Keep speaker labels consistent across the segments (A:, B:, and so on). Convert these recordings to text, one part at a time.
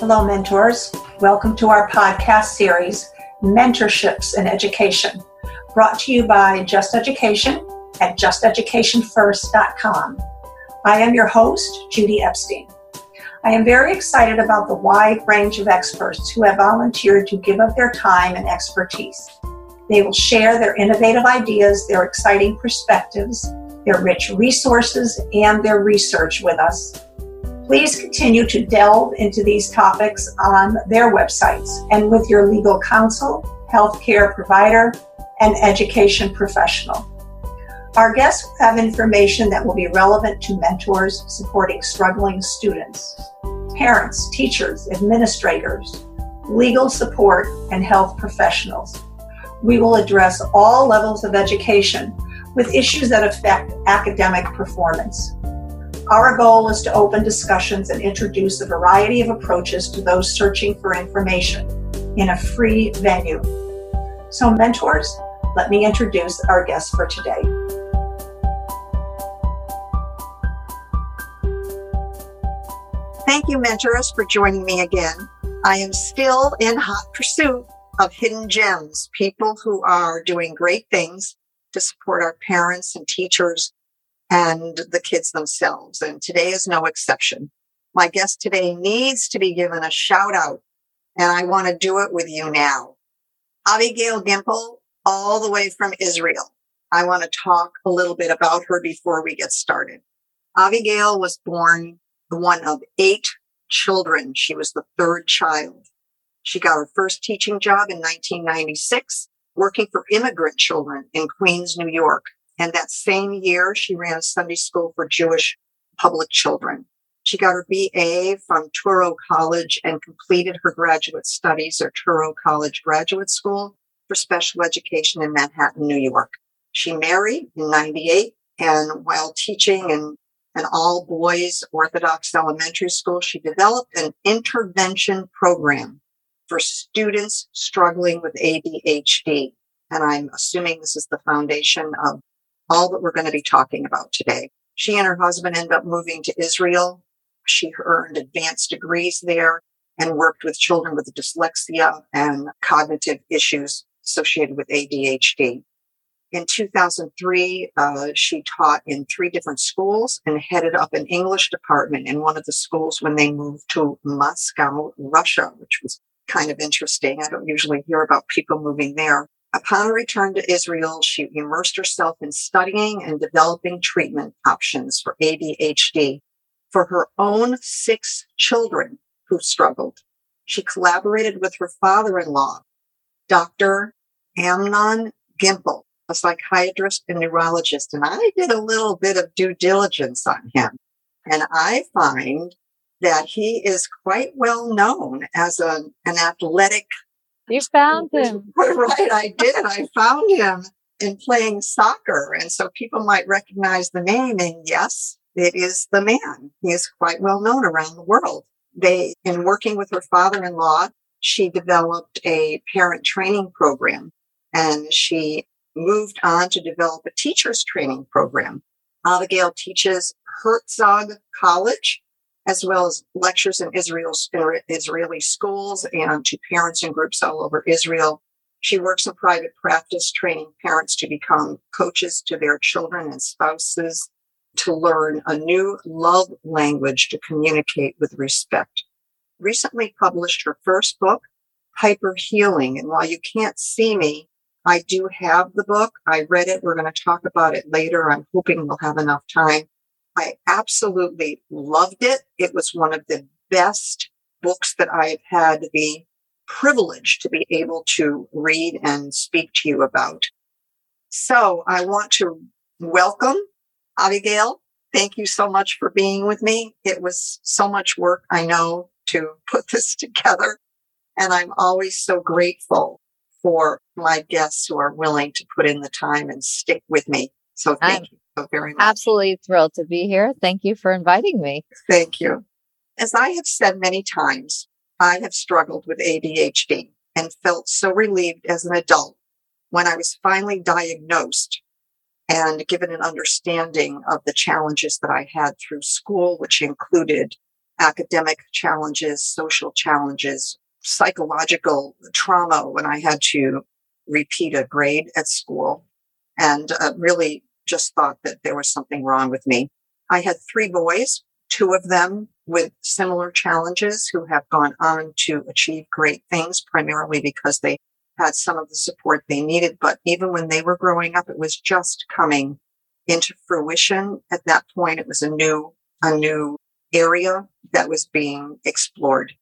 A: Hello, mentors. Welcome to our podcast series, Mentorships in Education, brought to you by Just Education at justeducationfirst.com. I am your host, Judy Epstein. I am very excited about the wide range of experts who have volunteered to give up their time and expertise. They will share their innovative ideas, their exciting perspectives, their rich resources, and their research with us Please continue to delve into these topics on their websites and with your legal counsel, healthcare provider, and education professional. Our guests have information that will be relevant to mentors supporting struggling students, parents, teachers, administrators, legal support, and health professionals. We will address all levels of education with issues that affect academic performance. Our goal is to open discussions and introduce a variety of approaches to those searching for information in a free venue. So, mentors, let me introduce our guest for today. Thank you, mentors, for joining me again. I am still in hot pursuit of hidden gems, people who are doing great things to support our parents and teachers and the kids themselves. And today is no exception. My guest today needs to be given a shout out, and I want to do it with you now. Abigail Gimple, all the way from Israel. I want to talk a little bit about her before we get started. Abigail was born one of eight children. She was the third child. She got her first teaching job in 1996, working for immigrant children in Queens, New York. And that same year, she ran Sunday school for Jewish public children. She got her BA from Touro College and completed her graduate studies at Touro College Graduate School for Special Education in Manhattan, New York. She married in 98 and while teaching in an all boys Orthodox elementary school, she developed an intervention program for students struggling with ADHD. And I'm assuming this is the foundation of all that we're going to be talking about today. She and her husband ended up moving to Israel. She earned advanced degrees there and worked with children with dyslexia and cognitive issues associated with ADHD. In 2003, uh, she taught in three different schools and headed up an English department in one of the schools when they moved to Moscow, Russia, which was kind of interesting. I don't usually hear about people moving there. Upon her return to Israel, she immersed herself in studying and developing treatment options for ADHD for her own six children who struggled. She collaborated with her father-in-law, Dr. Amnon Gimple, a psychiatrist and neurologist, and I did a little bit of due diligence on him. And I find that he is quite well known as an athletic
B: you found him.
A: right, I did. I found him in playing soccer. And so people might recognize the name. And yes, it is the man. He is quite well known around the world. They, in working with her father-in-law, she developed a parent training program and she moved on to develop a teacher's training program. Abigail teaches Herzog College as well as lectures in Israel's Israeli schools and to parents and groups all over Israel. She works in private practice, training parents to become coaches to their children and spouses to learn a new love language to communicate with respect. Recently published her first book, Hyper Healing. And while you can't see me, I do have the book. I read it. We're going to talk about it later. I'm hoping we'll have enough time. I absolutely loved it. It was one of the best books that I've had the privilege to be able to read and speak to you about. So I want to welcome Abigail. Thank you so much for being with me. It was so much work, I know, to put this together. And I'm always so grateful for my guests who are willing to put in the time and stick with me. So thank I'm, you so very much.
B: Absolutely thrilled to be here. Thank you for inviting me.
A: Thank you. As I have said many times, I have struggled with ADHD and felt so relieved as an adult when I was finally diagnosed and given an understanding of the challenges that I had through school, which included academic challenges, social challenges, psychological trauma when I had to repeat a grade at school and uh, really just thought that there was something wrong with me. I had three boys, two of them with similar challenges who have gone on to achieve great things, primarily because they had some of the support they needed. But even when they were growing up, it was just coming into fruition. At that point, it was a new, a new area that was being explored.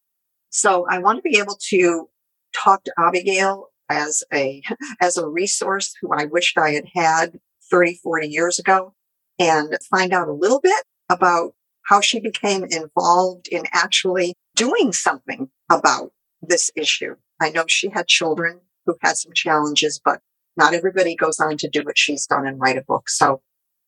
A: So I want to be able to talk to Abigail as a, as a resource who I wished I had had 30, 40 years ago and find out a little bit about how she became involved in actually doing something about this issue. I know she had children who had some challenges, but not everybody goes on to do what she's done and write a book. So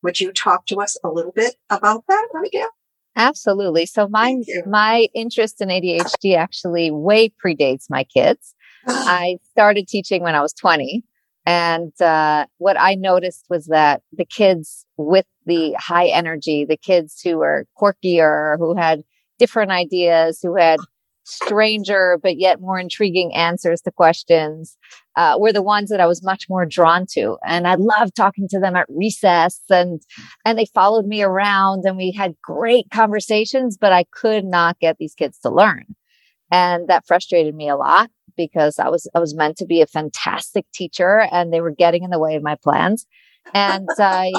A: would you talk to us a little bit about that, Abigail?
B: Absolutely. So my my interest in ADHD actually way predates my kids. I started teaching when I was 20. And uh, what I noticed was that the kids with the high energy, the kids who were quirkier, who had different ideas, who had stranger but yet more intriguing answers to questions uh, were the ones that I was much more drawn to. And I loved talking to them at recess and, and they followed me around and we had great conversations, but I could not get these kids to learn. And that frustrated me a lot because I was, I was meant to be a fantastic teacher and they were getting in the way of my plans. And I,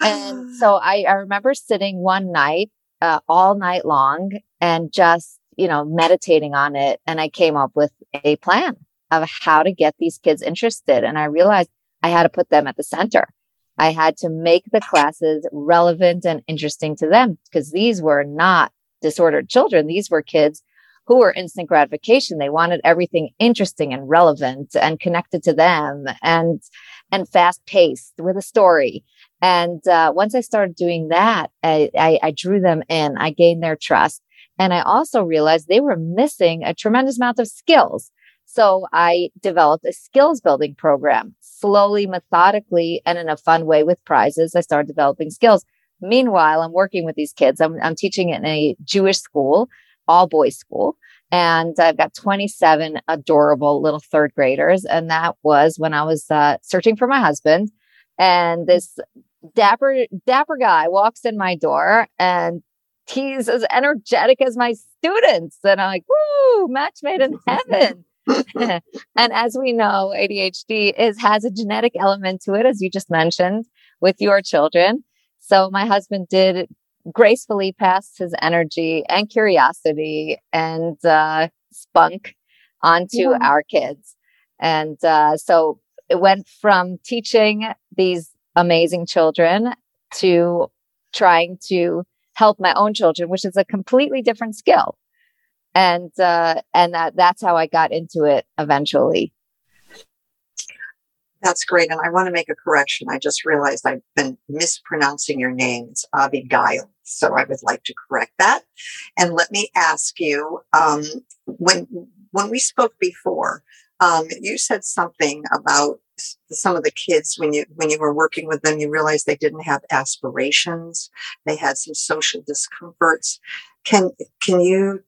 B: and so I, I remember sitting one night, uh, all night long and just you know, meditating on it. And I came up with a plan of how to get these kids interested. And I realized I had to put them at the center. I had to make the classes relevant and interesting to them because these were not disordered children. These were kids who were instant gratification. They wanted everything interesting and relevant and connected to them and, and fast paced with a story. And, uh, once I started doing that, I, I, I drew them in. I gained their trust. And I also realized they were missing a tremendous amount of skills. So I developed a skills building program slowly, methodically, and in a fun way with prizes. I started developing skills. Meanwhile, I'm working with these kids. I'm, I'm teaching in a Jewish school, all boys school. And I've got 27 adorable little third graders. And that was when I was uh, searching for my husband. And this dapper, dapper guy walks in my door and he's as energetic as my students. And I'm like, woo, match made in heaven. and as we know, ADHD is has a genetic element to it, as you just mentioned with your children. So my husband did gracefully pass his energy and curiosity and uh, spunk onto yeah. our kids. And uh, so it went from teaching these amazing children to trying to help my own children, which is a completely different skill. And, uh, and that, that's how I got into it eventually.
A: That's great. And I want to make a correction. I just realized I've been mispronouncing your name. It's Abigail. So I would like to correct that. And let me ask you, um, when, when we spoke before, um, you said something about some of the kids when you when you were working with them you realized they didn't have aspirations they had some social discomforts can can you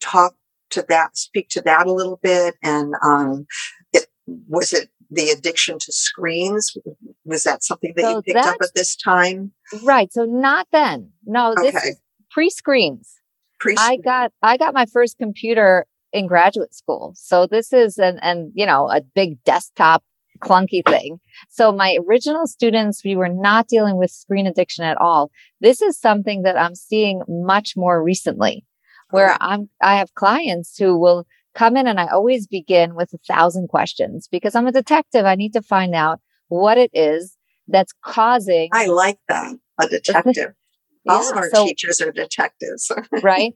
A: talk to that speak to that a little bit and um, it, was it the addiction to screens was that something that so you picked up at this time
B: right so not then no okay. this is pre-screens Pre- I got I got my first computer in graduate school. So this is an and you know a big desktop clunky thing. So my original students, we were not dealing with screen addiction at all. This is something that I'm seeing much more recently where I'm, I have clients who will come in and I always begin with a thousand questions because I'm a detective. I need to find out what it is that's causing.
A: I like that. A detective. All of our so, teachers are detectives.
B: right.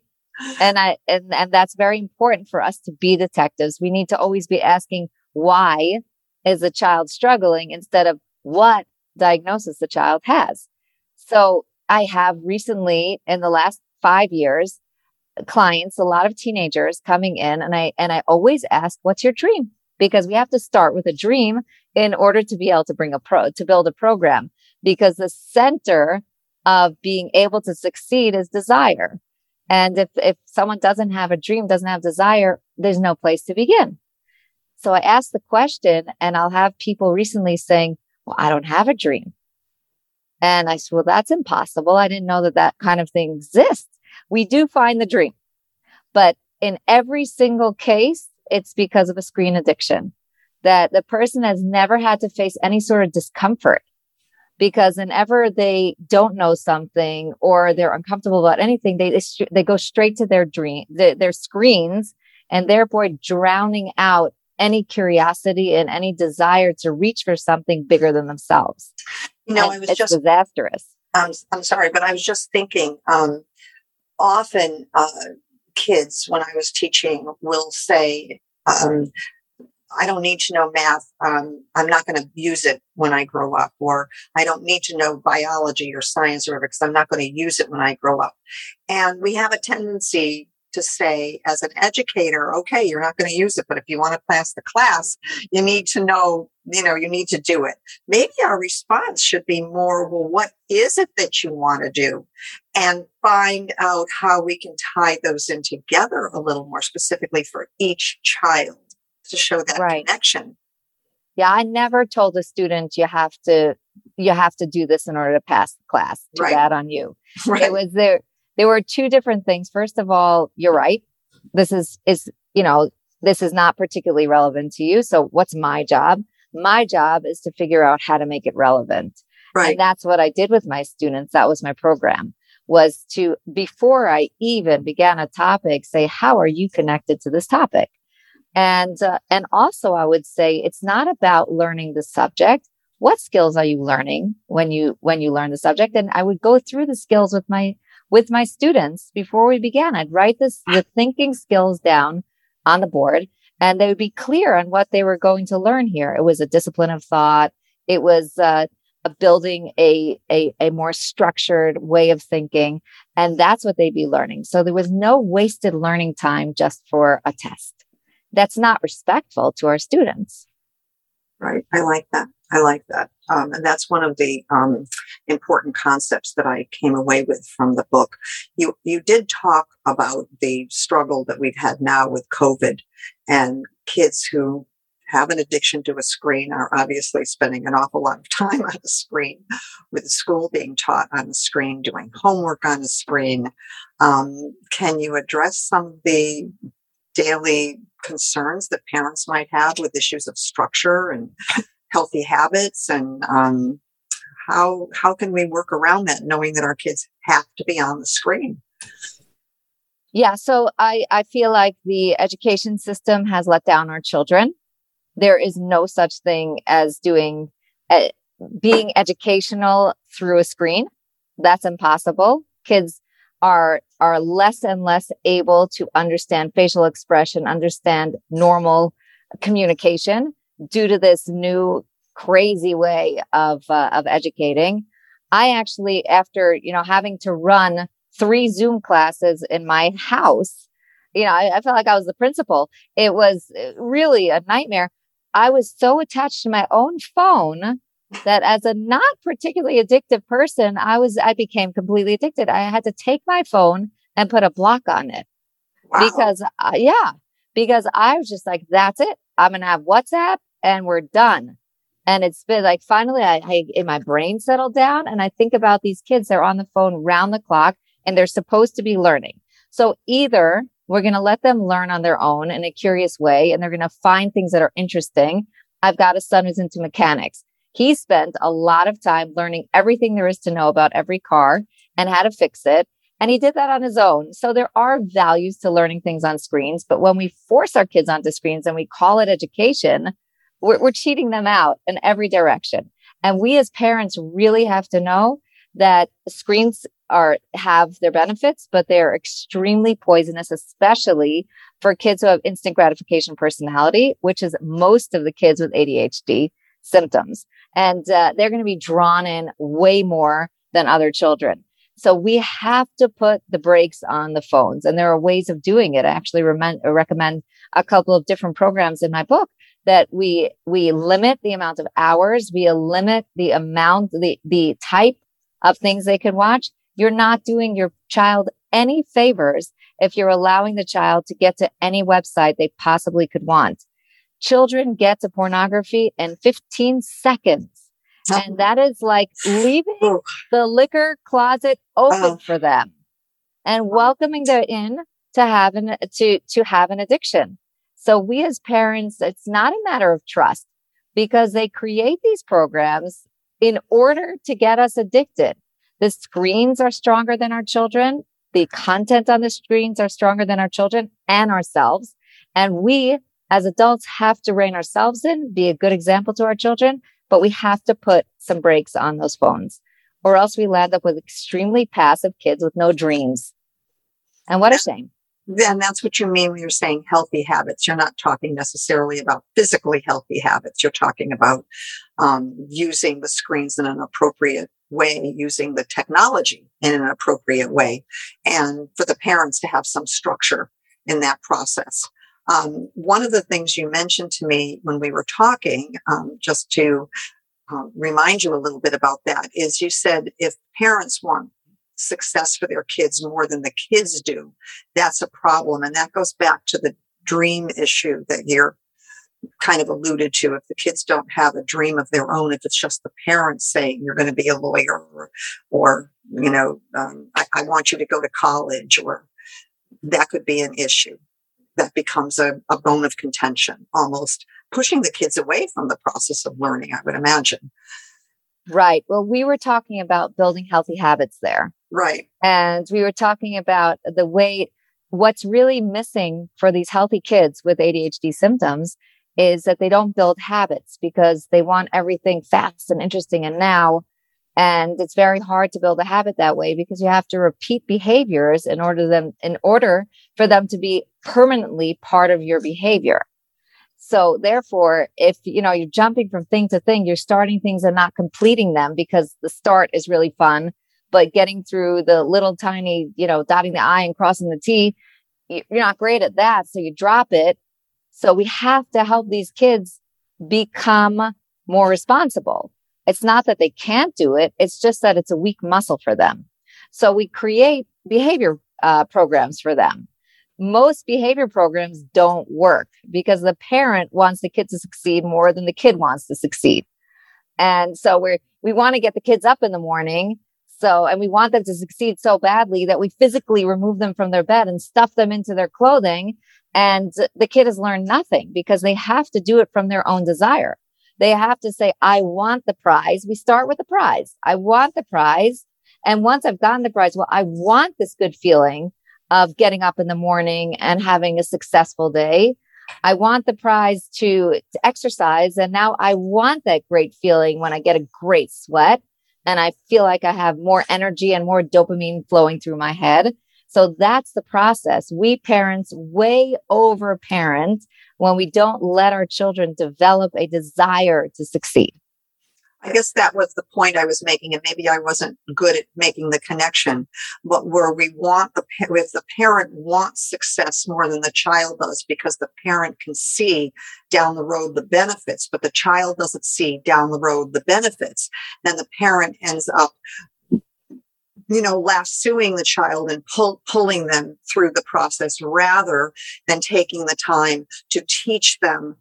B: And I, and, and that's very important for us to be detectives. We need to always be asking why is a child struggling instead of what diagnosis the child has. So I have recently in the last five years, clients, a lot of teenagers coming in and I, and I always ask, what's your dream? Because we have to start with a dream in order to be able to bring a pro, to build a program because the center of being able to succeed is desire. And if, if someone doesn't have a dream, doesn't have desire, there's no place to begin. So I asked the question and I'll have people recently saying, well, I don't have a dream. And I said, well, that's impossible. I didn't know that that kind of thing exists. We do find the dream, but in every single case, it's because of a screen addiction that the person has never had to face any sort of discomfort because whenever they don't know something or they're uncomfortable about anything, they, they go straight to their dream, their, their screens and therefore drowning out any curiosity and any desire to reach for something bigger than themselves.
A: You know, and I was just
B: disastrous.
A: I'm, I'm sorry, but I was just thinking, um, often, uh, kids when I was teaching will say, um, I don't need to know math. Um, I'm not going to use it when I grow up, or I don't need to know biology or science or whatever because I'm not going to use it when I grow up. And we have a tendency to say as an educator, okay, you're not going to use it, but if you want to pass the class, you need to know, you know, you need to do it. Maybe our response should be more, well, what is it that you want to do? And find out how we can tie those in together a little more specifically for each child to show that right. connection.
B: Yeah, I never told a student you have to you have to do this in order to pass the class. Too right. bad on you. Right. It was there there were two different things. First of all, you're right. This is, is, you know, this is not particularly relevant to you. So what's my job? My job is to figure out how to make it relevant. Right. And that's what I did with my students. That was my program was to, before I even began a topic, say, how are you connected to this topic? And, uh, and also I would say it's not about learning the subject. What skills are you learning when you, when you learn the subject? And I would go through the skills with my, with my students before we began. I'd write this, the thinking skills down on the board and they would be clear on what they were going to learn here. It was a discipline of thought. It was, uh, a building a, a, a more structured way of thinking. And that's what they'd be learning. So there was no wasted learning time just for a test. That's not respectful to our students.
A: Right. I like that. I like that. Um, and that's one of the um, important concepts that I came away with from the book. You you did talk about the struggle that we've had now with COVID and kids who have an addiction to a screen are obviously spending an awful lot of time on the screen, with school being taught on the screen, doing homework on the screen. Um, can you address some of the daily concerns that parents might have with issues of structure and healthy habits and um, how how can we work around that knowing that our kids have to be on the screen
B: yeah so i i feel like the education system has let down our children. There is no such thing as doing uh, being educational through a screen. That's impossible. Kids are are less and less able to understand facial expression understand normal communication due to this new crazy way of uh, of educating. I actually, after you know having to run three Zoom classes in my house, you know, I, I felt like I was the principal. It was uh, really a nightmare. I was so attached to my own phone that as a not particularly addictive person, I was I became completely addicted. I had to take my phone and put a block on it wow. because uh, yeah, because I was just like, that's it. I'm gonna have WhatsApp and we're done. And it's been like finally I, I in my brain settled down and I think about these kids, they're on the phone round the clock and they're supposed to be learning. So either we're going to let them learn on their own in a curious way and they're going to find things that are interesting. I've got a son who's into mechanics. He spent a lot of time learning everything there is to know about every car and how to fix it. And he did that on his own. So there are values to learning things on screens. But when we force our kids onto screens and we call it education, we're, we're cheating them out in every direction. And we as parents really have to know that screens are have their benefits, but they're extremely poisonous, especially for kids who have instant gratification personality, which is most of the kids with ADHD symptoms. And uh, they're going to be drawn in way more than other children. So we have to put the brakes on the phones and there are ways of doing it. I actually re- recommend a couple of different programs in my book that we we limit the amount of hours, we limit the amount, the the type of things they can watch. You're not doing your child any favors if you're allowing the child to get to any website they possibly could want. Children get to pornography in 15 seconds. Oh. And that is like leaving the liquor closet open oh. for them and welcoming them in to have an, to, to have an addiction. So we as parents, it's not a matter of trust because they create these programs in order to get us addicted. The screens are stronger than our children. The content on the screens are stronger than our children and ourselves. And we as adults have to rein ourselves in, be a good example to our children, but we have to put some brakes on those phones or else we land up with extremely passive kids with no dreams. And what a shame.
A: Then that's what you mean when you're saying healthy habits. You're not talking necessarily about physically healthy habits. You're talking about um, using the screens in an appropriate way, using the technology in an appropriate way, and for the parents to have some structure in that process. Um, one of the things you mentioned to me when we were talking, um, just to uh, remind you a little bit about that, is you said if parents want success for their kids more than the kids do, that's a problem. And that goes back to the dream issue that you're kind of alluded to. If the kids don't have a dream of their own, if it's just the parents saying you're going to be a lawyer or, or you know, um, I, I want you to go to college or that could be an issue that becomes a, a bone of contention, almost pushing the kids away from the process of learning, I would imagine.
B: Right. Well, we were talking about building healthy habits there.
A: Right.
B: And we were talking about the way what's really missing for these healthy kids with ADHD symptoms is that they don't build habits because they want everything fast and interesting and now. And it's very hard to build a habit that way because you have to repeat behaviors in order them, in order for them to be permanently part of your behavior. So therefore, if, you know, you're jumping from thing to thing, you're starting things and not completing them because the start is really fun, but getting through the little tiny, you know, dotting the I and crossing the T, you're not great at that. So you drop it. So we have to help these kids become more responsible. It's not that they can't do it. It's just that it's a weak muscle for them. So we create behavior uh, programs for them. Most behavior programs don't work because the parent wants the kid to succeed more than the kid wants to succeed. And so we're, we want to get the kids up in the morning. So, and we want them to succeed so badly that we physically remove them from their bed and stuff them into their clothing. And the kid has learned nothing because they have to do it from their own desire. They have to say, I want the prize. We start with the prize. I want the prize. And once I've gotten the prize, well, I want this good feeling of getting up in the morning and having a successful day. I want the prize to, to exercise. And now I want that great feeling when I get a great sweat and I feel like I have more energy and more dopamine flowing through my head. So that's the process. We parents way over parent when we don't let our children develop a desire to succeed.
A: I guess that was the point I was making, and maybe I wasn't good at making the connection. But where we want the if the parent wants success more than the child does, because the parent can see down the road the benefits, but the child doesn't see down the road the benefits, then the parent ends up you know, lassoing the child and pull, pulling them through the process rather than taking the time to teach them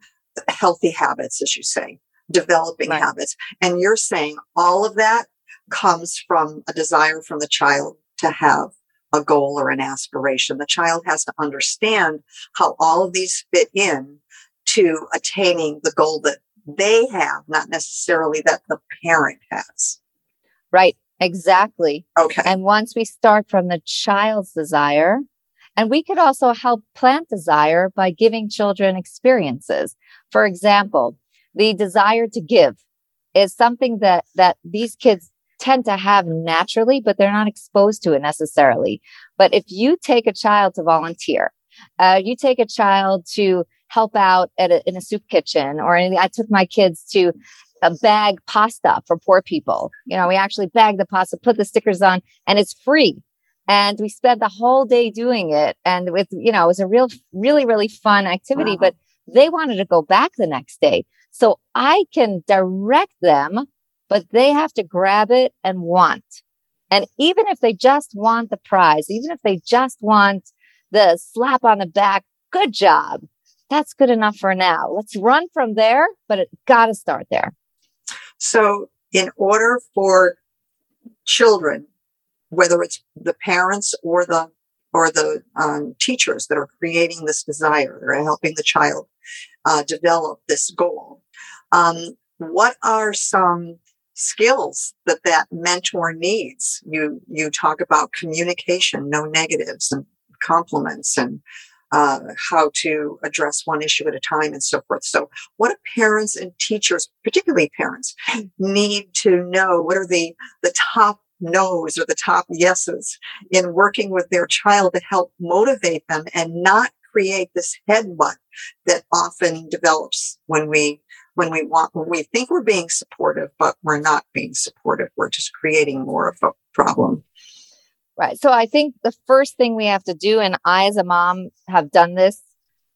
A: healthy habits, as you say, developing right. habits. And you're saying all of that comes from a desire from the child to have a goal or an aspiration. The child has to understand how all of these fit in to attaining the goal that they have, not necessarily that the parent has.
B: Right. Exactly.
A: Okay.
B: And once we start from the child's desire, and we could also help plant desire by giving children experiences. For example, the desire to give is something that, that these kids tend to have naturally, but they're not exposed to it necessarily. But if you take a child to volunteer, uh, you take a child to help out at a, in a soup kitchen or anything. I took my kids to a bag pasta for poor people. You know, we actually bag the pasta, put the stickers on, and it's free. And we spent the whole day doing it. And with, you know, it was a real, really, really fun activity, wow. but they wanted to go back the next day. So I can direct them, but they have to grab it and want. And even if they just want the prize, even if they just want the slap on the back, good job. That's good enough for now. Let's run from there, but it got to start there.
A: So, in order for children, whether it's the parents or the or the um, teachers that are creating this desire, they're helping the child uh, develop this goal. Um, what are some skills that that mentor needs. You, you talk about communication, no negatives and compliments and uh, how to address one issue at a time and so forth. So what do parents and teachers, particularly parents, need to know? What are the, the top no's or the top yeses in working with their child to help motivate them and not create this headbutt that often develops when we when we want, when we think we're being supportive, but we're not being supportive. We're just creating more of a problem.
B: Right. So I think the first thing we have to do, and I as a mom have done this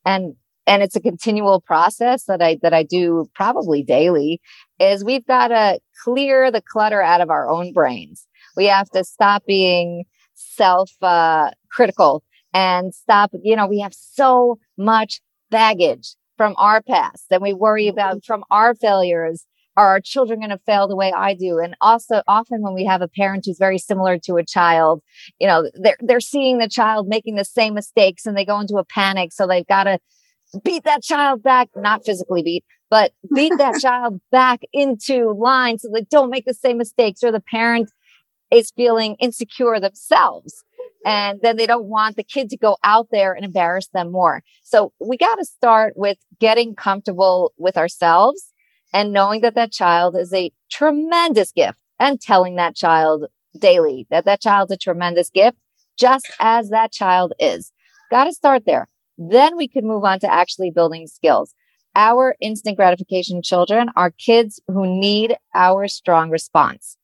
B: and and it's a continual process that I that I do probably daily is we've got to clear the clutter out of our own brains. We have to stop being self uh, critical and stop, you know, we have so much baggage from our past and we worry mm-hmm. about from our failures are our children going to fail the way I do? And also often when we have a parent who's very similar to a child, you know, they're, they're seeing the child making the same mistakes and they go into a panic. So they've got to beat that child back, not physically beat, but beat that child back into line so they don't make the same mistakes or the parent is feeling insecure themselves and then they don't want the kid to go out there and embarrass them more. So we got to start with getting comfortable with ourselves and knowing that that child is a tremendous gift and telling that child daily that that child's a tremendous gift, just as that child is. Got to start there. Then we can move on to actually building skills. Our instant gratification children are kids who need our strong response.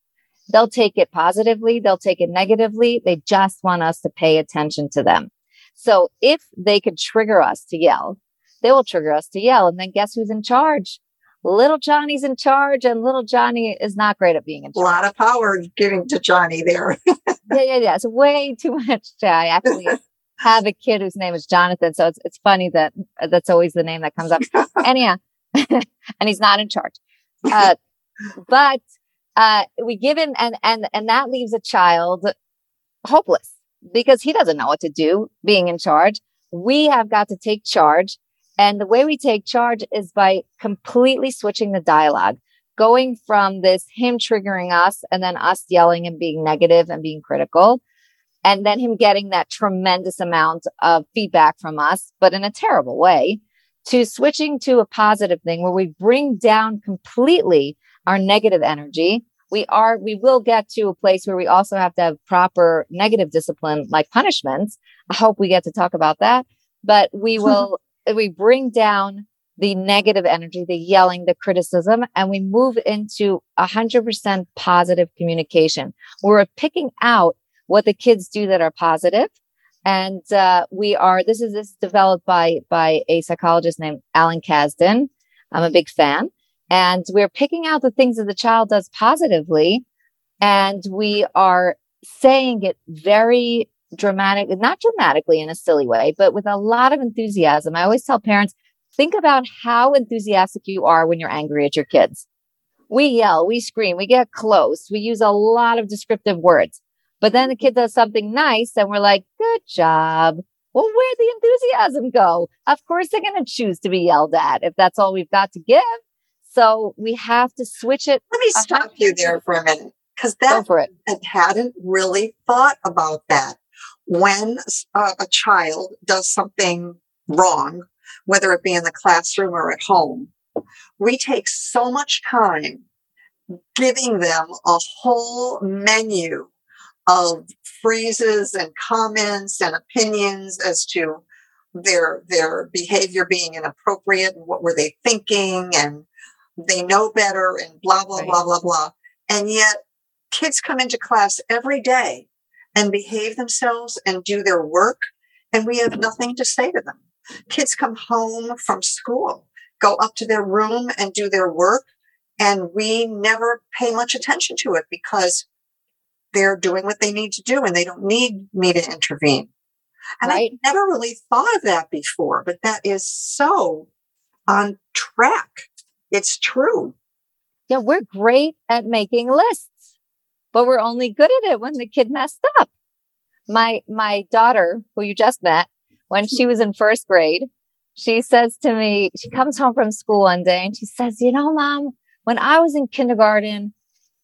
B: They'll take it positively. They'll take it negatively. They just want us to pay attention to them. So if they could trigger us to yell, they will trigger us to yell. And then guess who's in charge? Little Johnny's in charge and little Johnny is not great at being in charge.
A: A lot of power giving to Johnny there.
B: yeah, yeah, yeah. It's way too much. I actually have a kid whose name is Jonathan. So it's, it's funny that that's always the name that comes up. Anyhow, and he's not in charge. Uh, but uh, we give him and and and that leaves a child hopeless because he doesn't know what to do being in charge we have got to take charge and the way we take charge is by completely switching the dialogue going from this him triggering us and then us yelling and being negative and being critical and then him getting that tremendous amount of feedback from us but in a terrible way to switching to a positive thing where we bring down completely our negative energy, we are, we will get to a place where we also have to have proper negative discipline like punishments. I hope we get to talk about that, but we will, we bring down the negative energy, the yelling, the criticism, and we move into a hundred percent positive communication. We're picking out what the kids do that are positive, And, uh, we are, this is, this is developed by, by a psychologist named Alan Kazdin. I'm a big fan. And we're picking out the things that the child does positively. And we are saying it very dramatic, not dramatically in a silly way, but with a lot of enthusiasm. I always tell parents, think about how enthusiastic you are when you're angry at your kids. We yell, we scream, we get close, we use a lot of descriptive words. But then the kid does something nice and we're like, good job. Well, where'd the enthusiasm go? Of course they're going to choose to be yelled at if that's all we've got to give. So we have to switch it.
A: Let me stop you there for a minute because that
B: for it.
A: I hadn't really thought about that. When a, a child does something wrong, whether it be in the classroom or at home, we take so much time giving them a whole menu of phrases and comments and opinions as to their their behavior being inappropriate and what were they thinking and they know better and blah, blah, right. blah, blah, blah. And yet kids come into class every day and behave themselves and do their work. And we have nothing to say to them. Kids come home from school, go up to their room and do their work. And we never pay much attention to it because they're doing what they need to do and they don't need me to intervene. And right. I never really thought of that before, but that is so on track. It's true.
B: Yeah, we're great at making lists, but we're only good at it when the kid messed up. My my daughter, who you just met, when she was in first grade, she says to me, she comes home from school one day and she says, "You know, mom, when I was in kindergarten,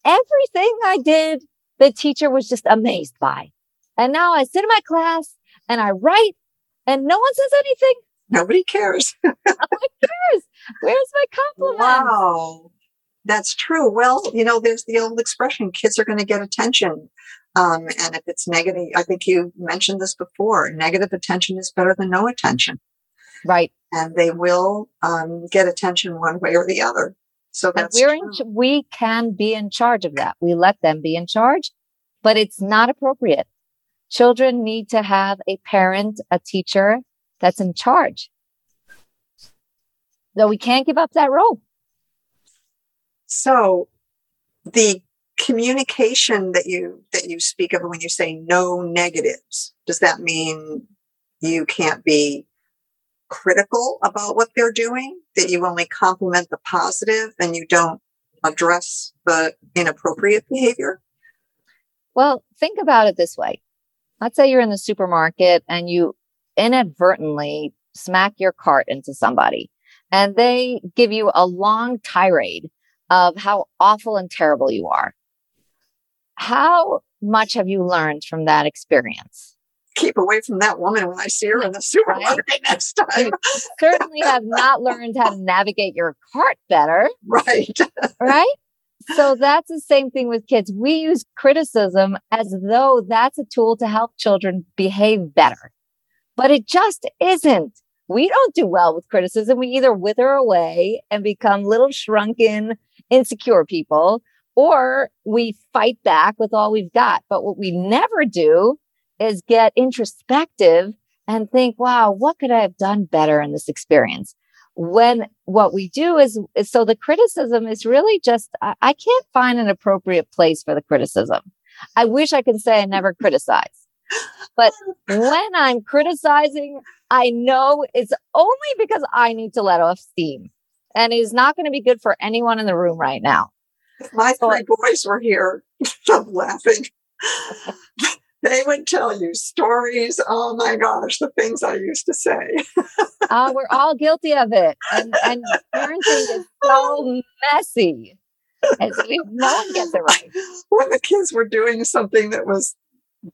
B: everything I did, the teacher was just amazed by. And now I sit in my class and I write and no one says anything.
A: Nobody cares.
B: Nobody cares. Where's my compliment?
A: Wow. That's true. Well, you know, there's the old expression, kids are going to get attention. Um, and if it's negative, I think you mentioned this before, negative attention is better than no attention.
B: Right.
A: And they will um, get attention one way or the other. So that's
B: we're in, we can be in charge of that. We let them be in charge, but it's not appropriate. Children need to have a parent, a teacher that's in charge. So we can't give up that role.
A: So the communication that you that you speak of when you say no negatives, does that mean you can't be critical about what they're doing, that you only compliment the positive and you don't address the inappropriate behavior?
B: Well, think about it this way. Let's say you're in the supermarket and you inadvertently smack your cart into somebody and they give you a long tirade of how awful and terrible you are. How much have you learned from that experience?
A: keep away from that woman when I see her in the supermarket right. next time. You
B: certainly have not learned how to navigate your cart better.
A: Right.
B: right. So that's the same thing with kids. We use criticism as though that's a tool to help children behave better, but it just isn't. We don't do well with criticism. We either wither away and become little shrunken, insecure people, or we fight back with all we've got. But what we never do is get introspective and think, wow, what could I have done better in this experience? When what we do is, is so the criticism is really just, I, I can't find an appropriate place for the criticism. I wish I could say I never criticize. But when I'm criticizing, I know it's only because I need to let off steam. And is not going to be good for anyone in the room right now.
A: My three boys were here. I'm laughing they would tell you stories. Oh my gosh, the things I used to say.
B: uh, we're all guilty of it. And, and parenting is so messy. And no one gets it right.
A: When the kids were doing something that was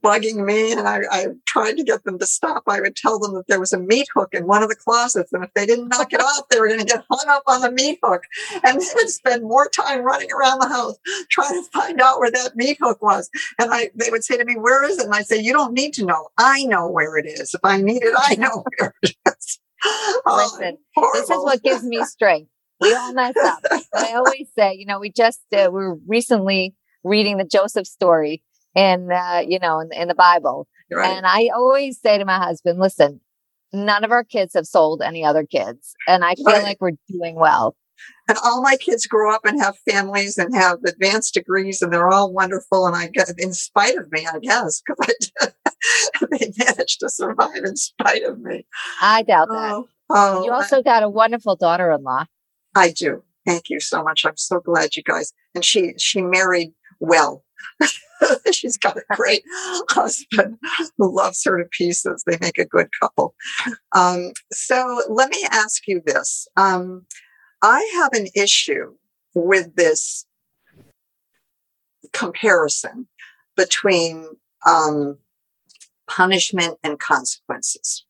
A: bugging me and I, I, tried to get them to stop, I would tell them that there was a meat hook in one of the closets. And if they didn't knock it off, they were going to get hung up on the meat hook. And they would spend more time running around the house trying to find out where that meat hook was. And I, they would say to me, where is it? And I say, you don't need to know. I know where it is. If I need it, I know where it is.
B: Listen, oh, this is what gives me strength. We all mess up. I always say, you know, we just, uh, we were recently reading the Joseph story in uh, you know in, in the Bible. Right. And I always say to my husband, "Listen, none of our kids have sold any other kids, and I feel right. like we're doing well."
A: And all my kids grow up and have families and have advanced degrees, and they're all wonderful. And I get, in spite of me, I guess, because they managed to survive in spite of me.
B: I doubt that. Oh, oh, you also I, got a wonderful daughter-in-law.
A: I do. Thank you so much. I'm so glad you guys. And she she married well. She's got a great husband who loves her to pieces. They make a good couple. Um, so let me ask you this. Um, I have an issue with this comparison between um, punishment and consequences.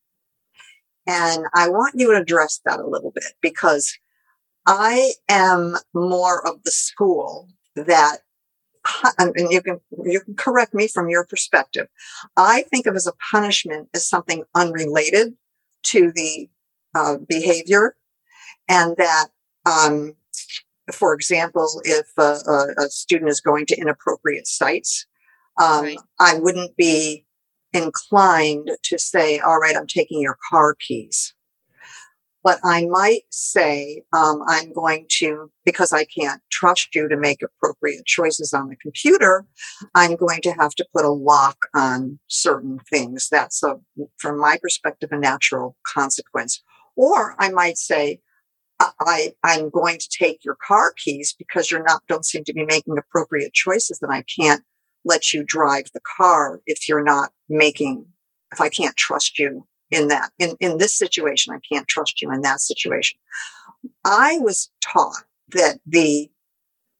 A: And I want you to address that a little bit because I am more of the school that and you can you can correct me from your perspective. I think of as a punishment as something unrelated to the uh, behavior, and that, um, for example, if a, a, student is going to inappropriate sites, um, right. I wouldn't be inclined to say, "All right, I'm taking your car keys." But I might say, um, I'm going to, because I can't trust you to make appropriate choices on the computer, I'm going to have to put a lock on certain things. That's a, from my perspective, a natural consequence. Or I might say, I, I'm going to take your car keys because you're not, don't seem to be making appropriate choices and I can't let you drive the car if you're not making, if I can't trust you in that, in, in this situation, I can't trust you in that situation. I was taught that the,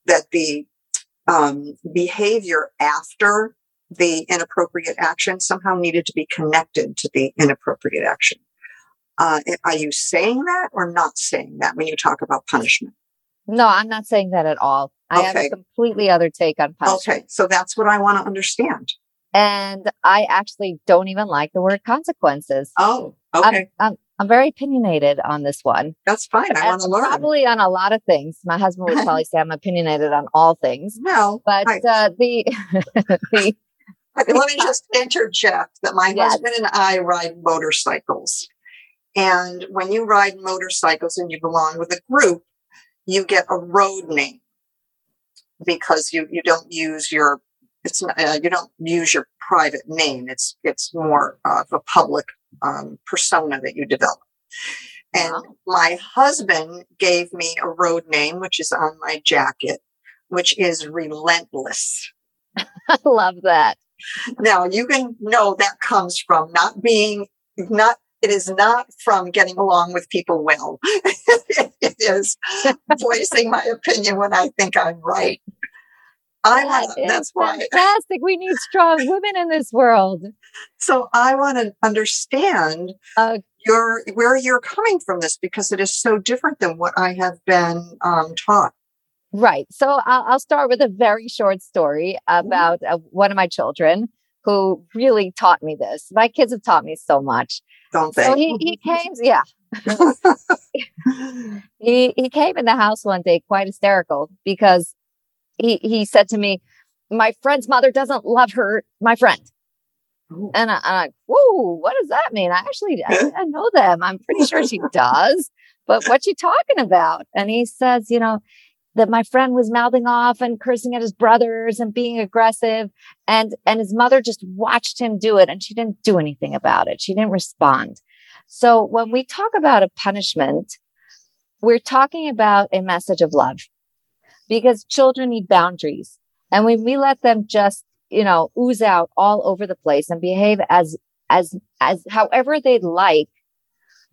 A: that the, um, behavior after the inappropriate action somehow needed to be connected to the inappropriate action. Uh, are you saying that or not saying that when you talk about punishment?
B: No, I'm not saying that at all. I okay. have a completely other take on punishment.
A: Okay, so that's what I want to understand.
B: And I actually don't even like the word consequences.
A: Oh, okay.
B: I'm, I'm, I'm very opinionated on this one.
A: That's fine. I want to learn.
B: Probably on a lot of things. My husband would probably say I'm opinionated on all things.
A: No,
B: but I, uh, the the.
A: Let me just interject that my yes. husband and I ride motorcycles. And when you ride motorcycles and you belong with a group, you get a road name because you, you don't use your it's not, uh, you don't use your private name. It's it's more of a public um, persona that you develop. And wow. my husband gave me a road name, which is on my jacket, which is relentless.
B: I love that.
A: Now you can know that comes from not being not it is not from getting along with people well. it is voicing my opinion when I think I'm right. I to, that's why.
B: Fantastic. We need strong women in this world.
A: So I want to understand uh, your, where you're coming from this because it is so different than what I have been um, taught.
B: Right. So I'll, I'll, start with a very short story mm-hmm. about uh, one of my children who really taught me this. My kids have taught me so much.
A: Don't they?
B: So he, he came, yeah. he he came in the house one day quite hysterical because he, he said to me, my friend's mother doesn't love her, my friend. And I, am like, whoa, what does that mean? I actually, I, I know them. I'm pretty sure she does, but what's she talking about? And he says, you know, that my friend was mouthing off and cursing at his brothers and being aggressive and and his mother just watched him do it and she didn't do anything about it she didn't respond so when we talk about a punishment we're talking about a message of love because children need boundaries. And when we let them just, you know, ooze out all over the place and behave as, as, as however they'd like,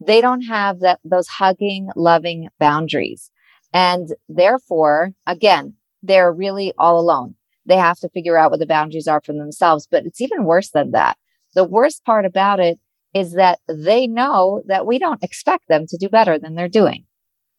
B: they don't have that, those hugging, loving boundaries. And therefore, again, they're really all alone. They have to figure out what the boundaries are for themselves. But it's even worse than that. The worst part about it is that they know that we don't expect them to do better than they're doing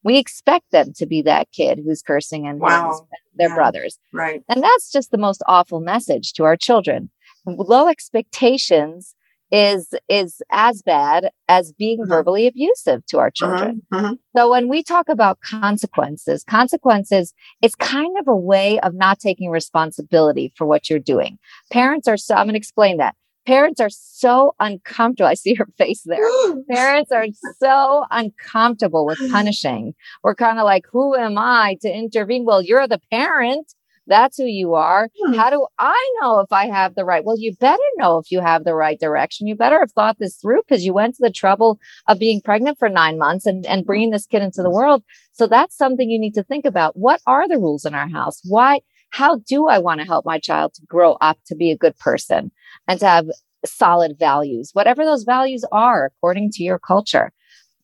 B: we expect them to be that kid who's cursing and wow. their yeah. brothers.
A: Right.
B: And that's just the most awful message to our children. Low expectations is is as bad as being mm-hmm. verbally abusive to our children. Mm-hmm. Mm-hmm. So when we talk about consequences, consequences is kind of a way of not taking responsibility for what you're doing. Parents are so I'm going to explain that parents are so uncomfortable. I see her face there. parents are so uncomfortable with punishing. We're kind of like, who am I to intervene? Well, you're the parent. That's who you are. Hmm. How do I know if I have the right? Well, you better know if you have the right direction. You better have thought this through because you went to the trouble of being pregnant for nine months and, and bringing this kid into the world. So that's something you need to think about. What are the rules in our house? Why? How do I want to help my child to grow up to be a good person? and to have solid values, whatever those values are according to your culture.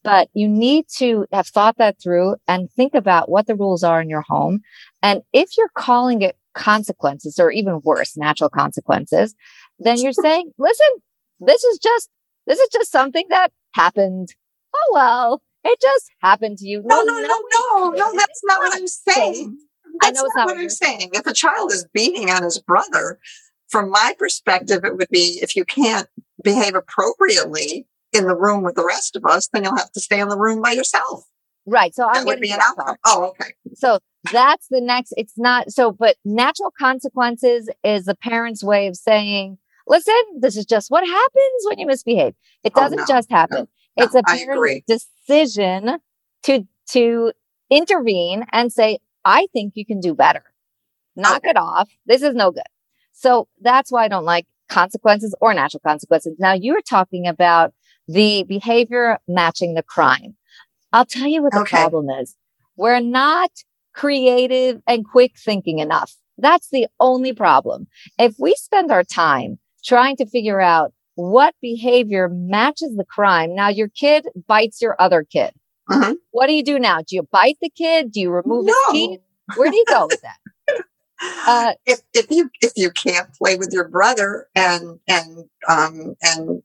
B: But you need to have thought that through and think about what the rules are in your home. And if you're calling it consequences or even worse, natural consequences, then you're saying, listen, this is just, this is just something that happened. Oh, well, it just happened to you.
A: No, no, no, no, no, that's not what I'm saying. That's I know it's not, not what I'm saying. If a child is beating on his brother, from my perspective, it would be if you can't behave appropriately in the room with the rest of us, then you'll have to stay in the room by yourself.
B: Right. So
A: that I'm would be an outcome. Oh, okay.
B: So that's the next. It's not so, but natural consequences is the parent's way of saying, listen, this is just what happens when you misbehave. It oh, doesn't oh, no, just happen. No. It's a parent's decision to, to intervene and say, I think you can do better. Knock okay. it off. This is no good. So that's why I don't like consequences or natural consequences. Now you're talking about the behavior matching the crime. I'll tell you what the okay. problem is. We're not creative and quick thinking enough. That's the only problem. If we spend our time trying to figure out what behavior matches the crime, now your kid bites your other kid. Uh-huh. What do you do now? Do you bite the kid? Do you remove no. his teeth? Where do you go with that?
A: Uh, if if you if you can't play with your brother and and um and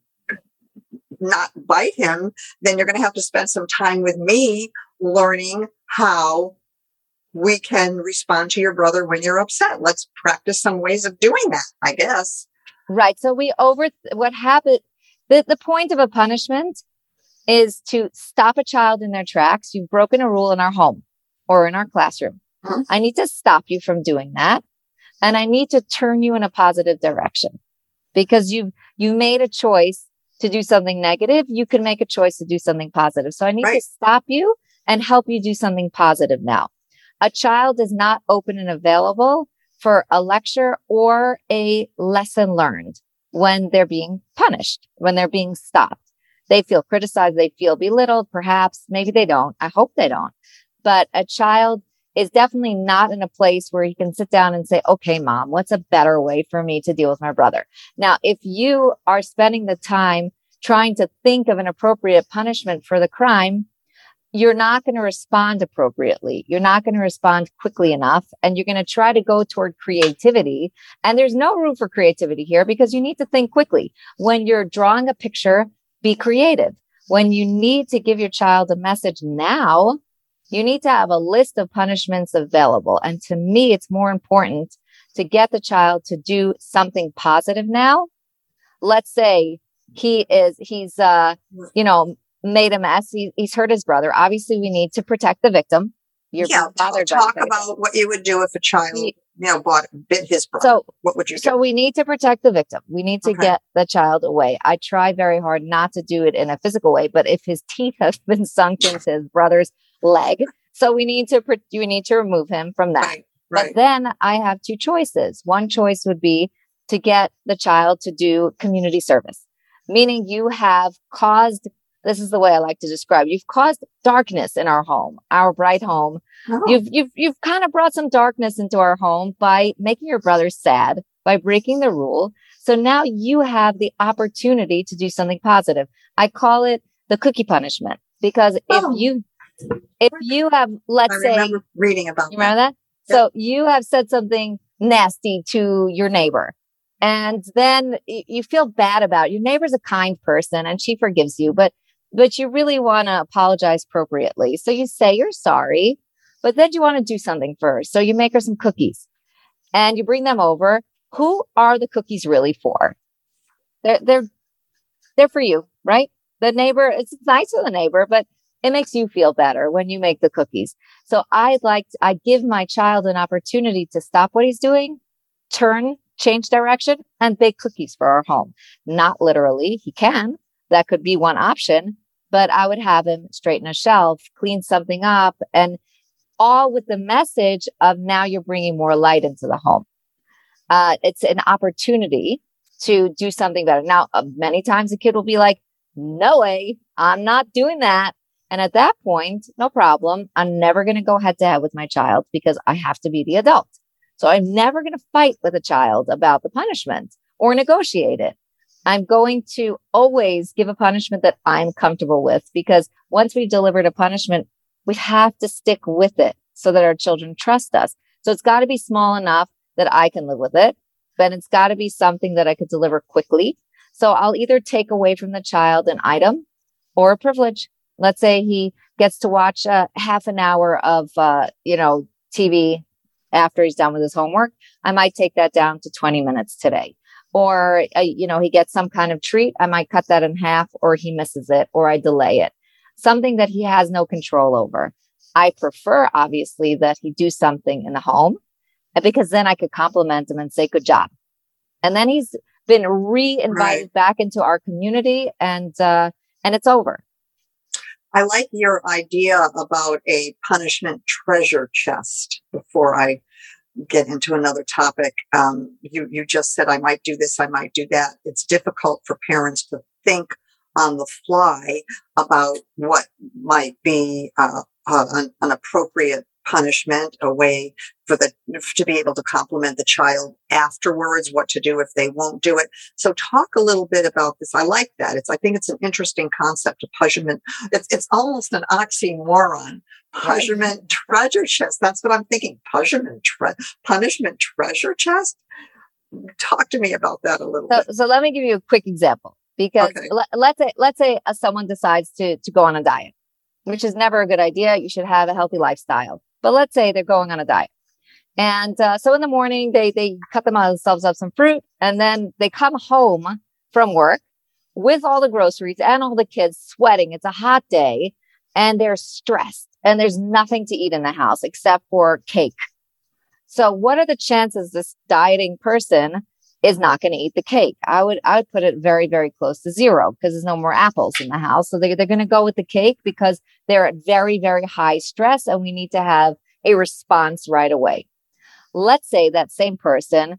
A: not bite him, then you're going to have to spend some time with me learning how we can respond to your brother when you're upset. Let's practice some ways of doing that, I guess.
B: Right. So we over what happened. The, the point of a punishment is to stop a child in their tracks. You've broken a rule in our home or in our classroom. Mm-hmm. I need to stop you from doing that. And I need to turn you in a positive direction because you, you made a choice to do something negative. You can make a choice to do something positive. So I need right. to stop you and help you do something positive now. A child is not open and available for a lecture or a lesson learned when they're being punished, when they're being stopped. They feel criticized. They feel belittled. Perhaps maybe they don't. I hope they don't. But a child is definitely not in a place where he can sit down and say, okay, mom, what's a better way for me to deal with my brother? Now, if you are spending the time trying to think of an appropriate punishment for the crime, you're not going to respond appropriately. You're not going to respond quickly enough and you're going to try to go toward creativity. And there's no room for creativity here because you need to think quickly. When you're drawing a picture, be creative. When you need to give your child a message now, you need to have a list of punishments available. And to me, it's more important to get the child to do something positive now. Let's say he is, he's, uh, you know, made a mess. He, he's hurt his brother. Obviously, we need to protect the victim.
A: Your yeah, talk, talk about what you would do if a child, know, bought, bit his brother. So, what would you do?
B: So we need to protect the victim. We need to okay. get the child away. I try very hard not to do it in a physical way, but if his teeth have been sunk into his brother's leg, so we need to, you need to remove him from that. Right, right. But then I have two choices. One choice would be to get the child to do community service, meaning you have caused this is the way I like to describe. You've caused darkness in our home, our bright home. Oh. You've, you've, you've kind of brought some darkness into our home by making your brother sad, by breaking the rule. So now you have the opportunity to do something positive. I call it the cookie punishment because oh. if you, if you have, let's I say,
A: reading about,
B: you remember that? that? So you have said something nasty to your neighbor and then you feel bad about it. your neighbor's a kind person and she forgives you, but but you really want to apologize appropriately. So you say you're sorry, but then you want to do something first. So you make her some cookies and you bring them over. Who are the cookies really for? They're, they're, they're for you, right? The neighbor, it's nice of the neighbor, but it makes you feel better when you make the cookies. So I like, I give my child an opportunity to stop what he's doing, turn, change direction and bake cookies for our home. Not literally. He can, that could be one option, but I would have him straighten a shelf, clean something up and all with the message of now you're bringing more light into the home. Uh, it's an opportunity to do something better. Now, uh, many times a kid will be like, no way, I'm not doing that. And at that point, no problem. I'm never going to go head to head with my child because I have to be the adult. So I'm never going to fight with a child about the punishment or negotiate it. I'm going to always give a punishment that I'm comfortable with because once we've delivered a punishment, we have to stick with it so that our children trust us. So it's got to be small enough that I can live with it, but it's got to be something that I could deliver quickly. So I'll either take away from the child an item or a privilege. Let's say he gets to watch a half an hour of, uh, you know, TV after he's done with his homework. I might take that down to 20 minutes today or uh, you know he gets some kind of treat i might cut that in half or he misses it or i delay it. Something that he has no control over. I prefer obviously that he do something in the home because then i could compliment him and say good job. And then he's been re-invited right. back into our community and uh and it's over.
A: I like your idea about a punishment treasure chest before I get into another topic. Um, you, you just said, I might do this, I might do that. It's difficult for parents to think on the fly about what might be uh, uh, an, an, appropriate punishment, a way for the to be able to compliment the child afterwards, what to do if they won't do it. So talk a little bit about this. I like that. It's I think it's an interesting concept of punishment. It's it's almost an oxymoron. Punishment treasure chest. That's what I'm thinking. Punishment tre- punishment treasure chest. Talk to me about that a little
B: so,
A: bit.
B: So let me give you a quick example because okay. let, us say let's say uh, someone decides to to go on a diet, which is never a good idea. You should have a healthy lifestyle. But let's say they're going on a diet. And uh, so in the morning, they, they cut themselves up some fruit and then they come home from work with all the groceries and all the kids sweating. It's a hot day and they're stressed and there's nothing to eat in the house except for cake. So what are the chances this dieting person is not going to eat the cake? I would, I would put it very, very close to zero because there's no more apples in the house. So they, they're going to go with the cake because they're at very, very high stress and we need to have a response right away. Let's say that same person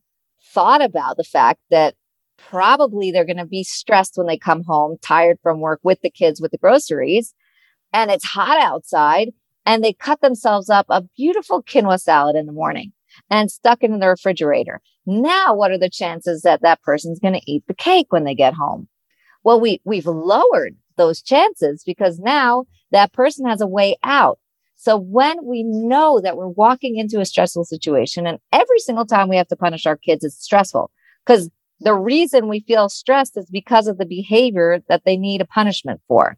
B: thought about the fact that probably they're going to be stressed when they come home, tired from work with the kids with the groceries, and it's hot outside, and they cut themselves up a beautiful quinoa salad in the morning and stuck it in the refrigerator. Now, what are the chances that that person's going to eat the cake when they get home? Well, we, we've lowered those chances because now that person has a way out. So when we know that we're walking into a stressful situation and every single time we have to punish our kids, it's stressful because the reason we feel stressed is because of the behavior that they need a punishment for.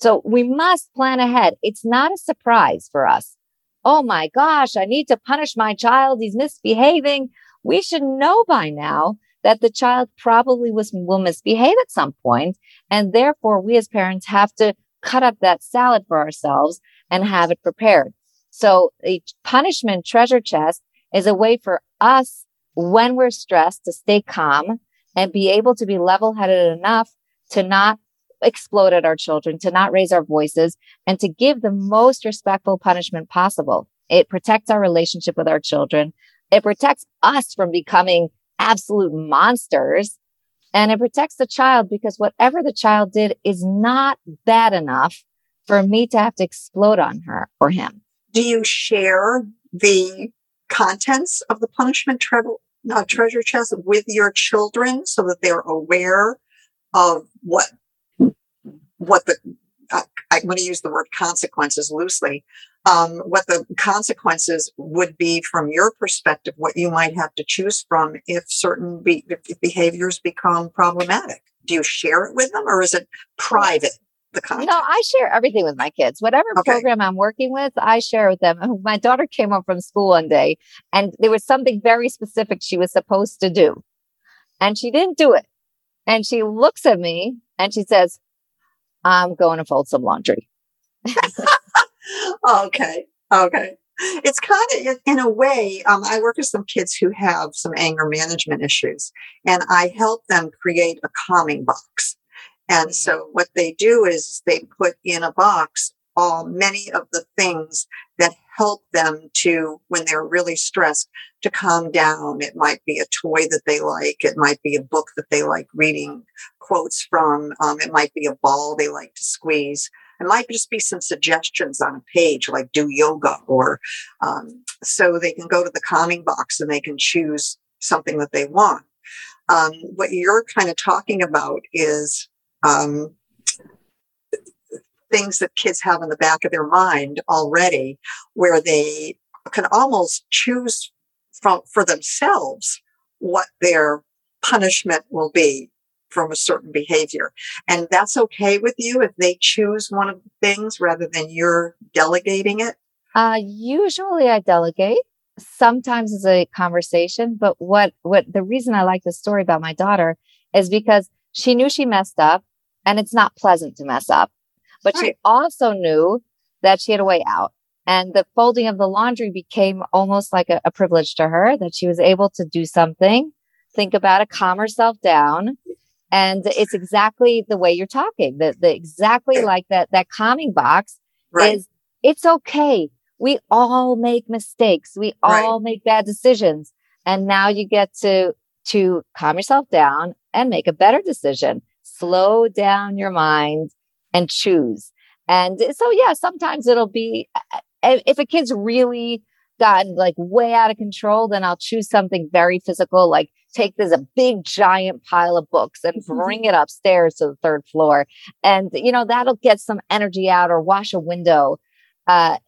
B: So we must plan ahead. It's not a surprise for us. Oh my gosh, I need to punish my child. He's misbehaving. We should know by now that the child probably was, will misbehave at some point, And therefore we as parents have to cut up that salad for ourselves and have it prepared. So a punishment treasure chest is a way for us when we're stressed to stay calm and be able to be level headed enough to not explode at our children, to not raise our voices and to give the most respectful punishment possible. It protects our relationship with our children. It protects us from becoming absolute monsters and it protects the child because whatever the child did is not bad enough for me to have to explode on her or him.
A: Do you share the contents of the punishment tre- uh, treasure chest with your children so that they're aware of what what the I'm going to use the word consequences loosely. Um, what the consequences would be from your perspective, what you might have to choose from if certain be- if behaviors become problematic. Do you share it with them, or is it private? The content?
B: No, I share everything with my kids. Whatever okay. program I'm working with, I share with them. My daughter came home from school one day, and there was something very specific she was supposed to do, and she didn't do it. And she looks at me and she says, I'm going to fold some laundry.
A: okay. Okay. It's kind of in a way, um, I work with some kids who have some anger management issues and I help them create a calming box. And so mm. what they do is they put in a box all many of the things that help them to, when they're really stressed, to calm down. It might be a toy that they like. It might be a book that they like reading quotes from. Um, it might be a ball they like to squeeze. It might just be some suggestions on a page, like do yoga, or um, so they can go to the calming box and they can choose something that they want. Um, what you're kind of talking about is um, things that kids have in the back of their mind already where they can almost choose from for themselves what their punishment will be from a certain behavior. And that's okay with you if they choose one of the things rather than you're delegating it?
B: Uh, usually I delegate. Sometimes it's a conversation, but what, what the reason I like the story about my daughter is because she knew she messed up and it's not pleasant to mess up. But right. she also knew that she had a way out. And the folding of the laundry became almost like a, a privilege to her that she was able to do something, think about it, calm herself down And it's exactly the way you're talking. The, the exactly like that, that calming box right. is it's okay. We all make mistakes. We all right. make bad decisions. And now you get to, to calm yourself down and make a better decision. Slow down your mind and choose. And so, yeah, sometimes it'll be, if a kid's really gotten like way out of control, then I'll choose something very physical, like take this a big giant pile of books and mm-hmm. bring it upstairs to the third floor. And, you know, that'll get some energy out or wash a window. Uh,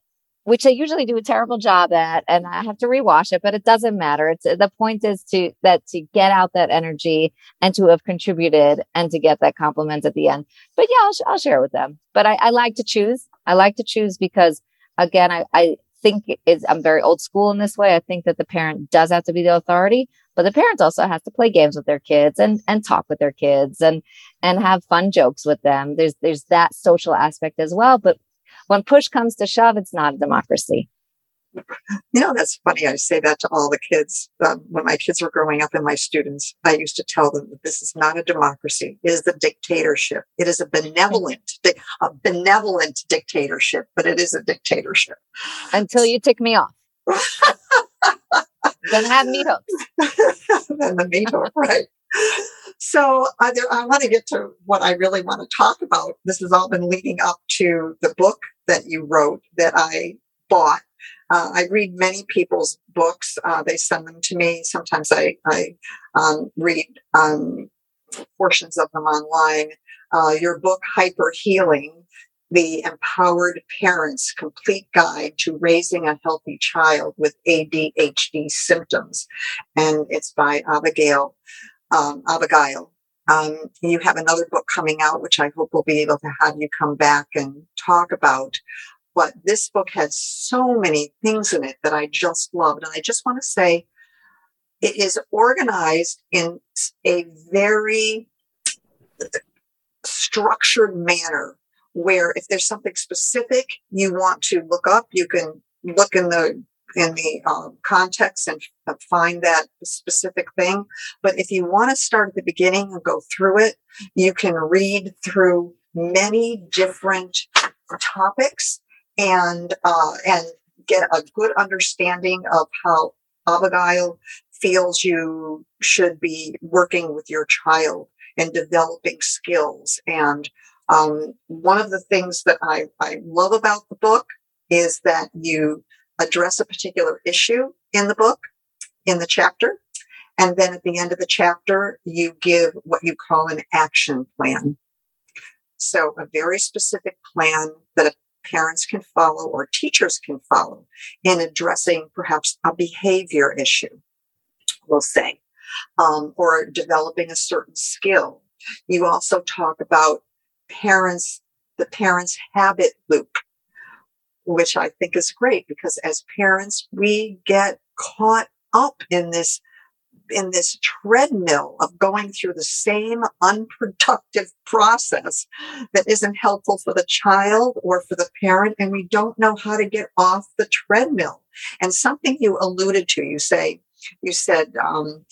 B: which I usually do a terrible job at and I have to rewash it, but it doesn't matter. It's the point is to that to get out that energy and to have contributed and to get that compliment at the end. But yeah, I'll, I'll share with them. But I, I like to choose. I like to choose because again, I, I think is I'm very old school in this way. I think that the parent does have to be the authority, but the parents also has to play games with their kids and and talk with their kids and and have fun jokes with them. There's there's that social aspect as well. But when push comes to shove, it's not a democracy.
A: You know, that's funny. I say that to all the kids. Um, when my kids were growing up and my students, I used to tell them that this is not a democracy. It is a dictatorship. It is a benevolent, a benevolent dictatorship, but it is a dictatorship.
B: Until you tick me off. then have hooks.
A: then the hook, right. So I, I want to get to what I really want to talk about. This has all been leading up to the book that you wrote that I bought uh, I read many people's books. Uh, they send them to me. Sometimes I, I um, read um, portions of them online. Uh, your book, Hyper Healing, the Empowered Parent's Complete Guide to Raising a Healthy Child with ADHD Symptoms. And it's by Abigail, um, Abigail. Um, you have another book coming out, which I hope we'll be able to have you come back and talk about. But this book has so many things in it that I just loved. And I just want to say it is organized in a very structured manner where if there's something specific you want to look up, you can look in the in the um, context and find that specific thing. But if you want to start at the beginning and go through it, you can read through many different topics and uh, and get a good understanding of how Abigail feels you should be working with your child and developing skills. And um, one of the things that I, I love about the book is that you address a particular issue in the book, in the chapter. And then at the end of the chapter, you give what you call an action plan. So a very specific plan that parents can follow or teachers can follow in addressing perhaps a behavior issue, we'll say, um, or developing a certain skill. You also talk about parents, the parents' habit loop, which I think is great because as parents, we get caught up in this in this treadmill of going through the same unproductive process that isn't helpful for the child or for the parent. And we don't know how to get off the treadmill. And something you alluded to, you say, you said, um,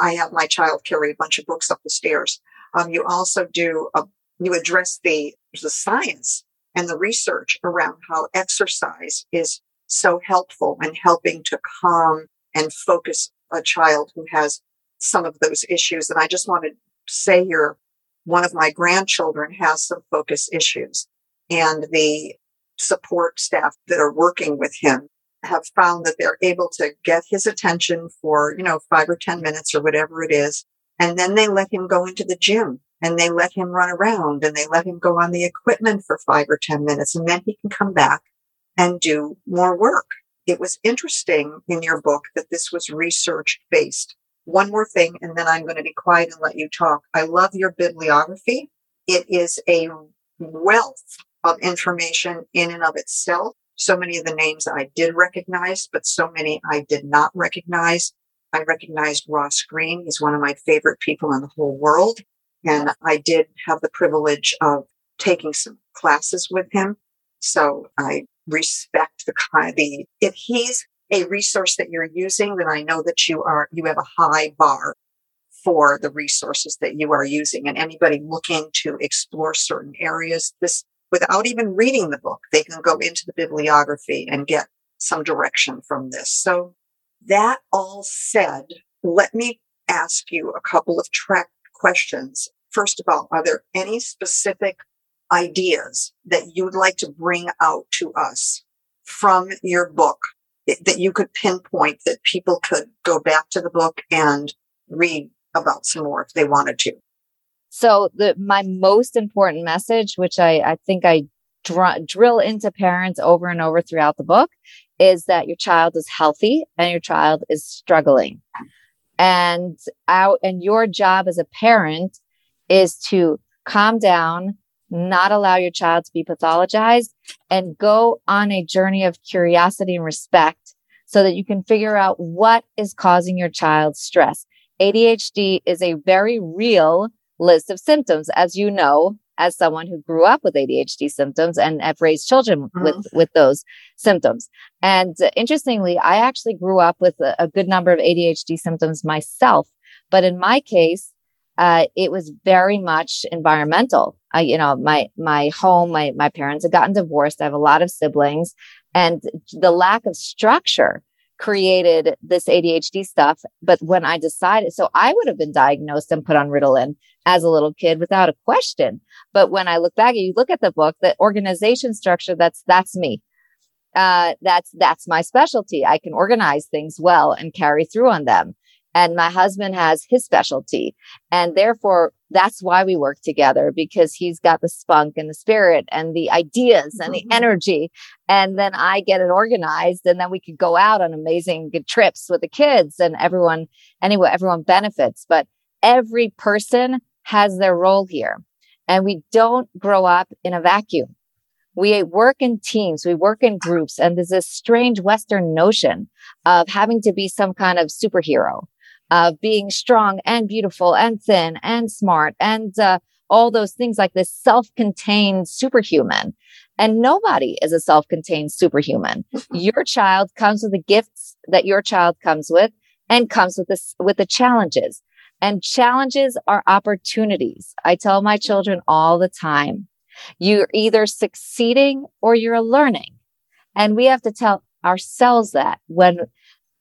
A: I have my child carry a bunch of books up the stairs. Um, you also do, a, you address the, the science and the research around how exercise is so helpful in helping to calm and focus a child who has some of those issues. And I just want to say here, one of my grandchildren has some focus issues and the support staff that are working with him have found that they're able to get his attention for, you know, five or 10 minutes or whatever it is. And then they let him go into the gym and they let him run around and they let him go on the equipment for five or 10 minutes. And then he can come back and do more work it was interesting in your book that this was research based. One more thing, and then I'm going to be quiet and let you talk. I love your bibliography. It is a wealth of information in and of itself. So many of the names I did recognize, but so many I did not recognize. I recognized Ross Greene. He's one of my favorite people in the whole world. And I did have the privilege of taking some classes with him. So I respect the kind the if he's a resource that you're using, then I know that you are you have a high bar for the resources that you are using and anybody looking to explore certain areas this without even reading the book they can go into the bibliography and get some direction from this so that all said let me ask you a couple of track questions first of all are there any specific ideas that you would like to bring out to us from your book that you could pinpoint that people could go back to the book and read about some more if they wanted to.
B: So the my most important message, which I, I think I dr- drill into parents over and over throughout the book, is that your child is healthy and your child is struggling. And out and your job as a parent is to calm down, not allow your child to be pathologized and go on a journey of curiosity and respect so that you can figure out what is causing your child's stress. ADHD is a very real list of symptoms, as you know, as someone who grew up with ADHD symptoms and have raised children mm-hmm. with, with those symptoms. And uh, interestingly, I actually grew up with a, a, good number of ADHD symptoms myself. But in my case, uh, it was very much environmental. I, you know, my, my home, my, my parents had gotten divorced. I have a lot of siblings and the lack of structure created this ADHD stuff. But when I decided, so I would have been diagnosed and put on Ritalin as a little kid without a question. But when I look back, you look at the book, the organization structure, that's, that's me. Uh, that's, that's my specialty. I can organize things well and carry through on them. And my husband has his specialty. And therefore, that's why we work together because he's got the spunk and the spirit and the ideas and the mm-hmm. energy. And then I get it organized and then we could go out on amazing good trips with the kids and everyone, anyway, everyone benefits. But every person has their role here and we don't grow up in a vacuum. We work in teams, we work in groups, and there's this strange Western notion of having to be some kind of superhero of being strong and beautiful and thin and smart and uh, all those things like this self-contained superhuman. And nobody is a self-contained superhuman. your child comes with the gifts that your child comes with and comes with this, with the challenges. And challenges are opportunities. I tell my children all the time, you're either succeeding or you're learning. And we have to tell ourselves that when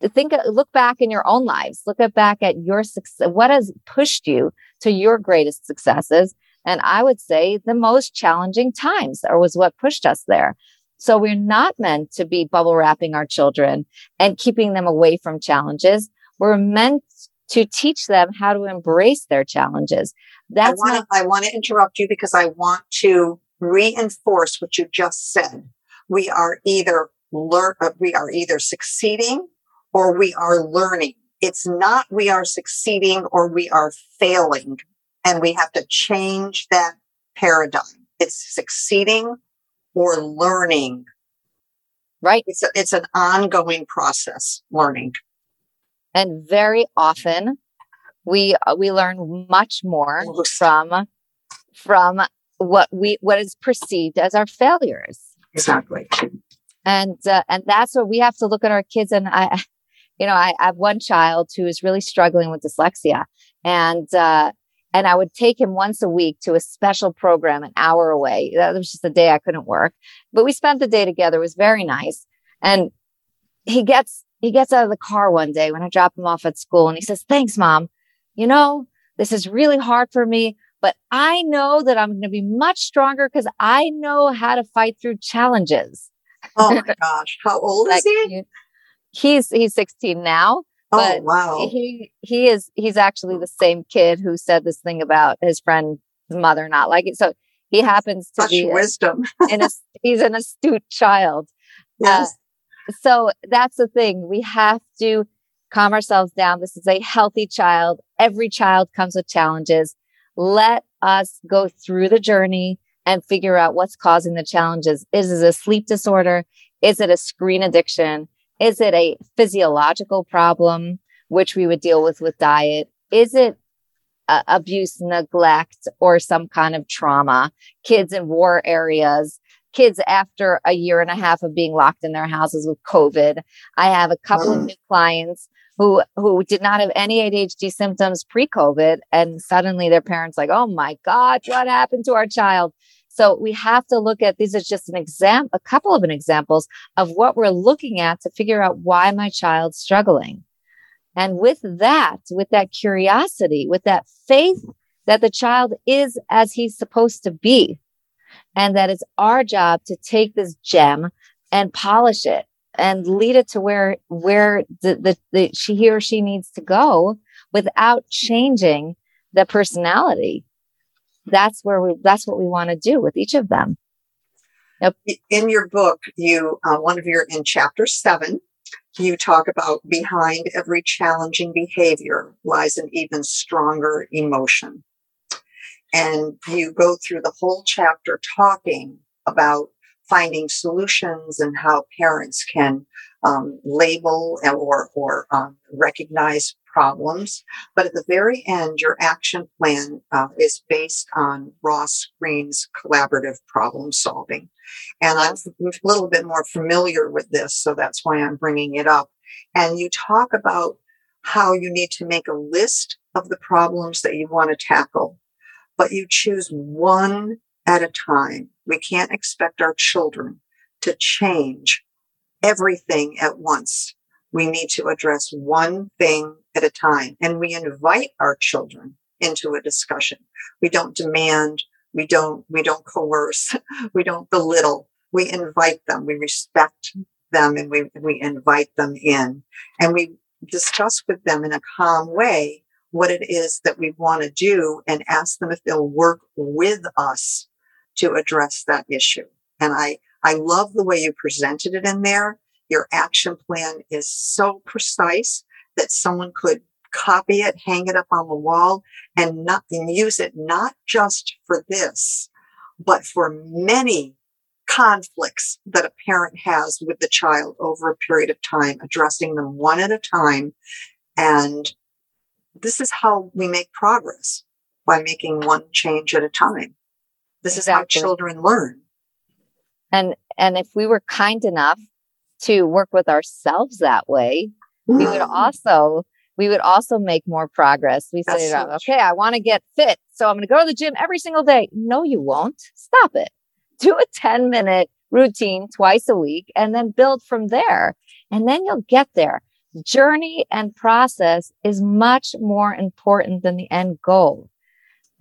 B: think, look back in your own lives, look back at your success. What has pushed you to your greatest successes? And I would say the most challenging times or was what pushed us there. So we're not meant to be bubble wrapping our children and keeping them away from challenges. We're meant to teach them how to embrace their challenges.
A: That's I want to interrupt you because I want to reinforce what you just said. We are either learn, uh, we are either succeeding or we are learning. It's not we are succeeding or we are failing. And we have to change that paradigm. It's succeeding or learning.
B: Right.
A: It's, a, it's an ongoing process, learning.
B: And very often we, we learn much more from, from what we, what is perceived as our failures.
A: Exactly.
B: And, uh, and that's what we have to look at our kids. And I, you know, I, I have one child who is really struggling with dyslexia and, uh, and I would take him once a week to a special program an hour away. That was just a day I couldn't work, but we spent the day together. It was very nice. And he gets, he gets out of the car one day when I drop him off at school and he says, thanks, mom. You know, this is really hard for me, but I know that I'm going to be much stronger because I know how to fight through challenges.
A: Oh my gosh. How old like, is he?
B: He's he's 16 now.
A: Oh, but oh, wow.
B: He he is he's actually the same kid who said this thing about his friend's mother not liking. So he happens to
A: Such
B: be
A: wisdom.
B: in a, he's an astute child.
A: Yes.
B: Uh, so that's the thing. We have to calm ourselves down. This is a healthy child. Every child comes with challenges. Let us go through the journey and figure out what's causing the challenges. Is it a sleep disorder? Is it a screen addiction? Is it a physiological problem, which we would deal with with diet? Is it uh, abuse, neglect, or some kind of trauma? Kids in war areas, kids after a year and a half of being locked in their houses with COVID. I have a couple of new clients who who did not have any ADHD symptoms pre-COVID and suddenly their parents like, "Oh my god, what happened to our child?" So we have to look at these as just an example, a couple of an examples of what we're looking at to figure out why my child's struggling. And with that, with that curiosity, with that faith that the child is as he's supposed to be, and that it's our job to take this gem and polish it and lead it to where where the, the, the she he or she needs to go without changing the personality that's where we that's what we want to do with each of them
A: yep. in your book you uh, one of your in chapter seven you talk about behind every challenging behavior lies an even stronger emotion and you go through the whole chapter talking about finding solutions and how parents can um, label or, or um, recognize problems. But at the very end, your action plan uh, is based on Ross Greene's collaborative problem solving. And I'm a little bit more familiar with this, so that's why I'm bringing it up. And you talk about how you need to make a list of the problems that you want to tackle, but you choose one at a time. We can't expect our children to change everything at once. We need to address one thing at a time and we invite our children into a discussion. We don't demand, we don't, we don't coerce, we don't belittle. We invite them, we respect them and we, we invite them in and we discuss with them in a calm way what it is that we want to do and ask them if they'll work with us to address that issue. And I, I love the way you presented it in there. Your action plan is so precise that someone could copy it, hang it up on the wall and not and use it not just for this, but for many conflicts that a parent has with the child over a period of time, addressing them one at a time. And this is how we make progress by making one change at a time. This exactly. is how children learn.
B: And and if we were kind enough to work with ourselves that way, we would also we would also make more progress. We say, so okay, I want to get fit. So I'm going to go to the gym every single day. No, you won't. Stop it. Do a 10 minute routine twice a week and then build from there. And then you'll get there. Journey and process is much more important than the end goal.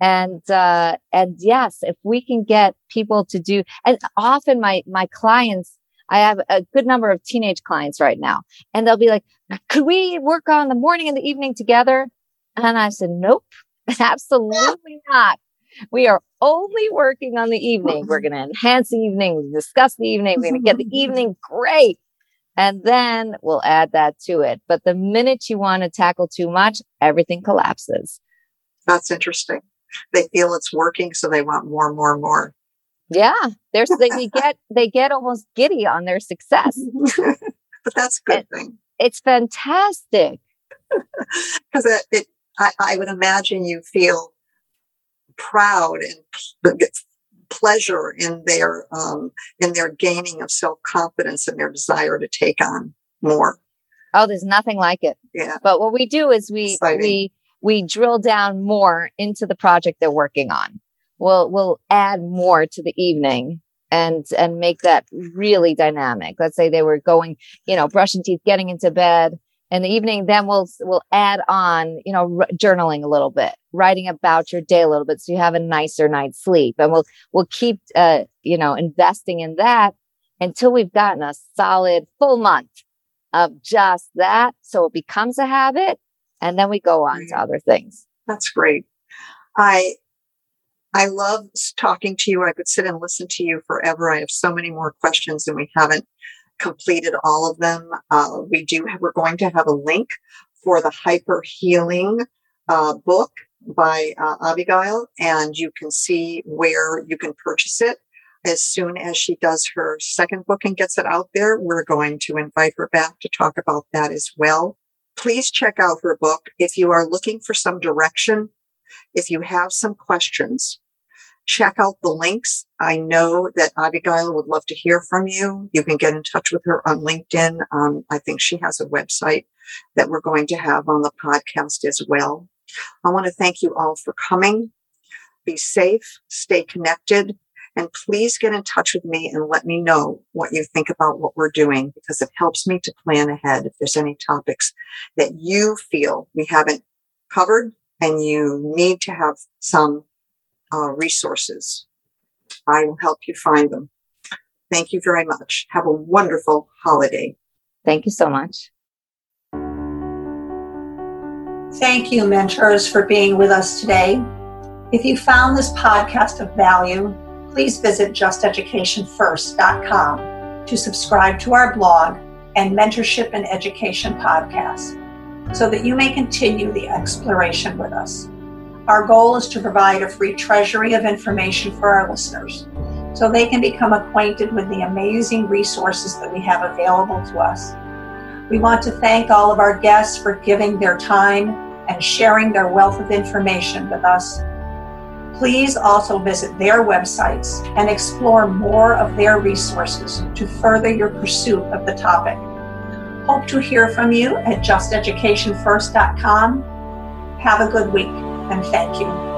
B: And, uh, and yes, if we can get people to do, and often my, my clients, I have a good number of teenage clients right now and they'll be like, could we work on the morning and the evening together? And I said, nope, absolutely not. We are only working on the evening. We're going to enhance the evening. We discuss the evening. We're going to get the evening great. And then we'll add that to it. But the minute you want to tackle too much, everything collapses.
A: That's interesting they feel it's working, so they want more, more, more.
B: Yeah, there's they, they get they get almost giddy on their success.
A: but that's a good it, thing.
B: It's fantastic
A: because it, it I, I would imagine you feel proud and pleasure in their um, in their gaining of self confidence and their desire to take on more.
B: Oh, there's nothing like it.
A: Yeah.
B: But what we do is we Exciting. we we drill down more into the project they're working on. We'll, we'll add more to the evening and, and make that really dynamic. Let's say they were going, you know, brushing teeth, getting into bed in the evening. Then we'll, we'll add on, you know, r- journaling a little bit, writing about your day a little bit. So you have a nicer night's sleep and we'll, we'll keep, uh, you know, investing in that until we've gotten a solid full month of just that. So it becomes a habit and then we go on to other things.
A: That's great. I I love talking to you. I could sit and listen to you forever. I have so many more questions and we haven't completed all of them. Uh, we do have, we're going to have a link for the hyper healing uh, book by uh, Abigail and you can see where you can purchase it. As soon as she does her second book and gets it out there, we're going to invite her back to talk about that as well please check out her book. If you are looking for some direction, if you have some questions, check out the links. I know that Abigail would love to hear from you. You can get in touch with her on LinkedIn. Um, I think she has a website. that we're going to have on the podcast as well. I want to thank you all for coming. Be safe, stay connected, and please get in touch with me and let me know what you think about what we're doing because it helps me to plan ahead if there's any topics that you feel we haven't covered and you need to have some uh, resources. I will help you find them. Thank you very much. Have a wonderful holiday.
B: Thank you so much.
C: Thank you, mentors, for being with us today. If you found this podcast of value, please visit justeducationfirst.com to subscribe to our blog and mentorship and education podcast so that you may continue the exploration with us. Our goal is to provide a free treasury of information for our listeners so they can become acquainted with the amazing resources that we have available to us. We want to thank all of our guests for giving their time and sharing their wealth of information with us. Please also visit their websites and explore more of their resources to further your pursuit of the topic. Hope to hear from you at justeducationfirst.com. Have a good week and thank you.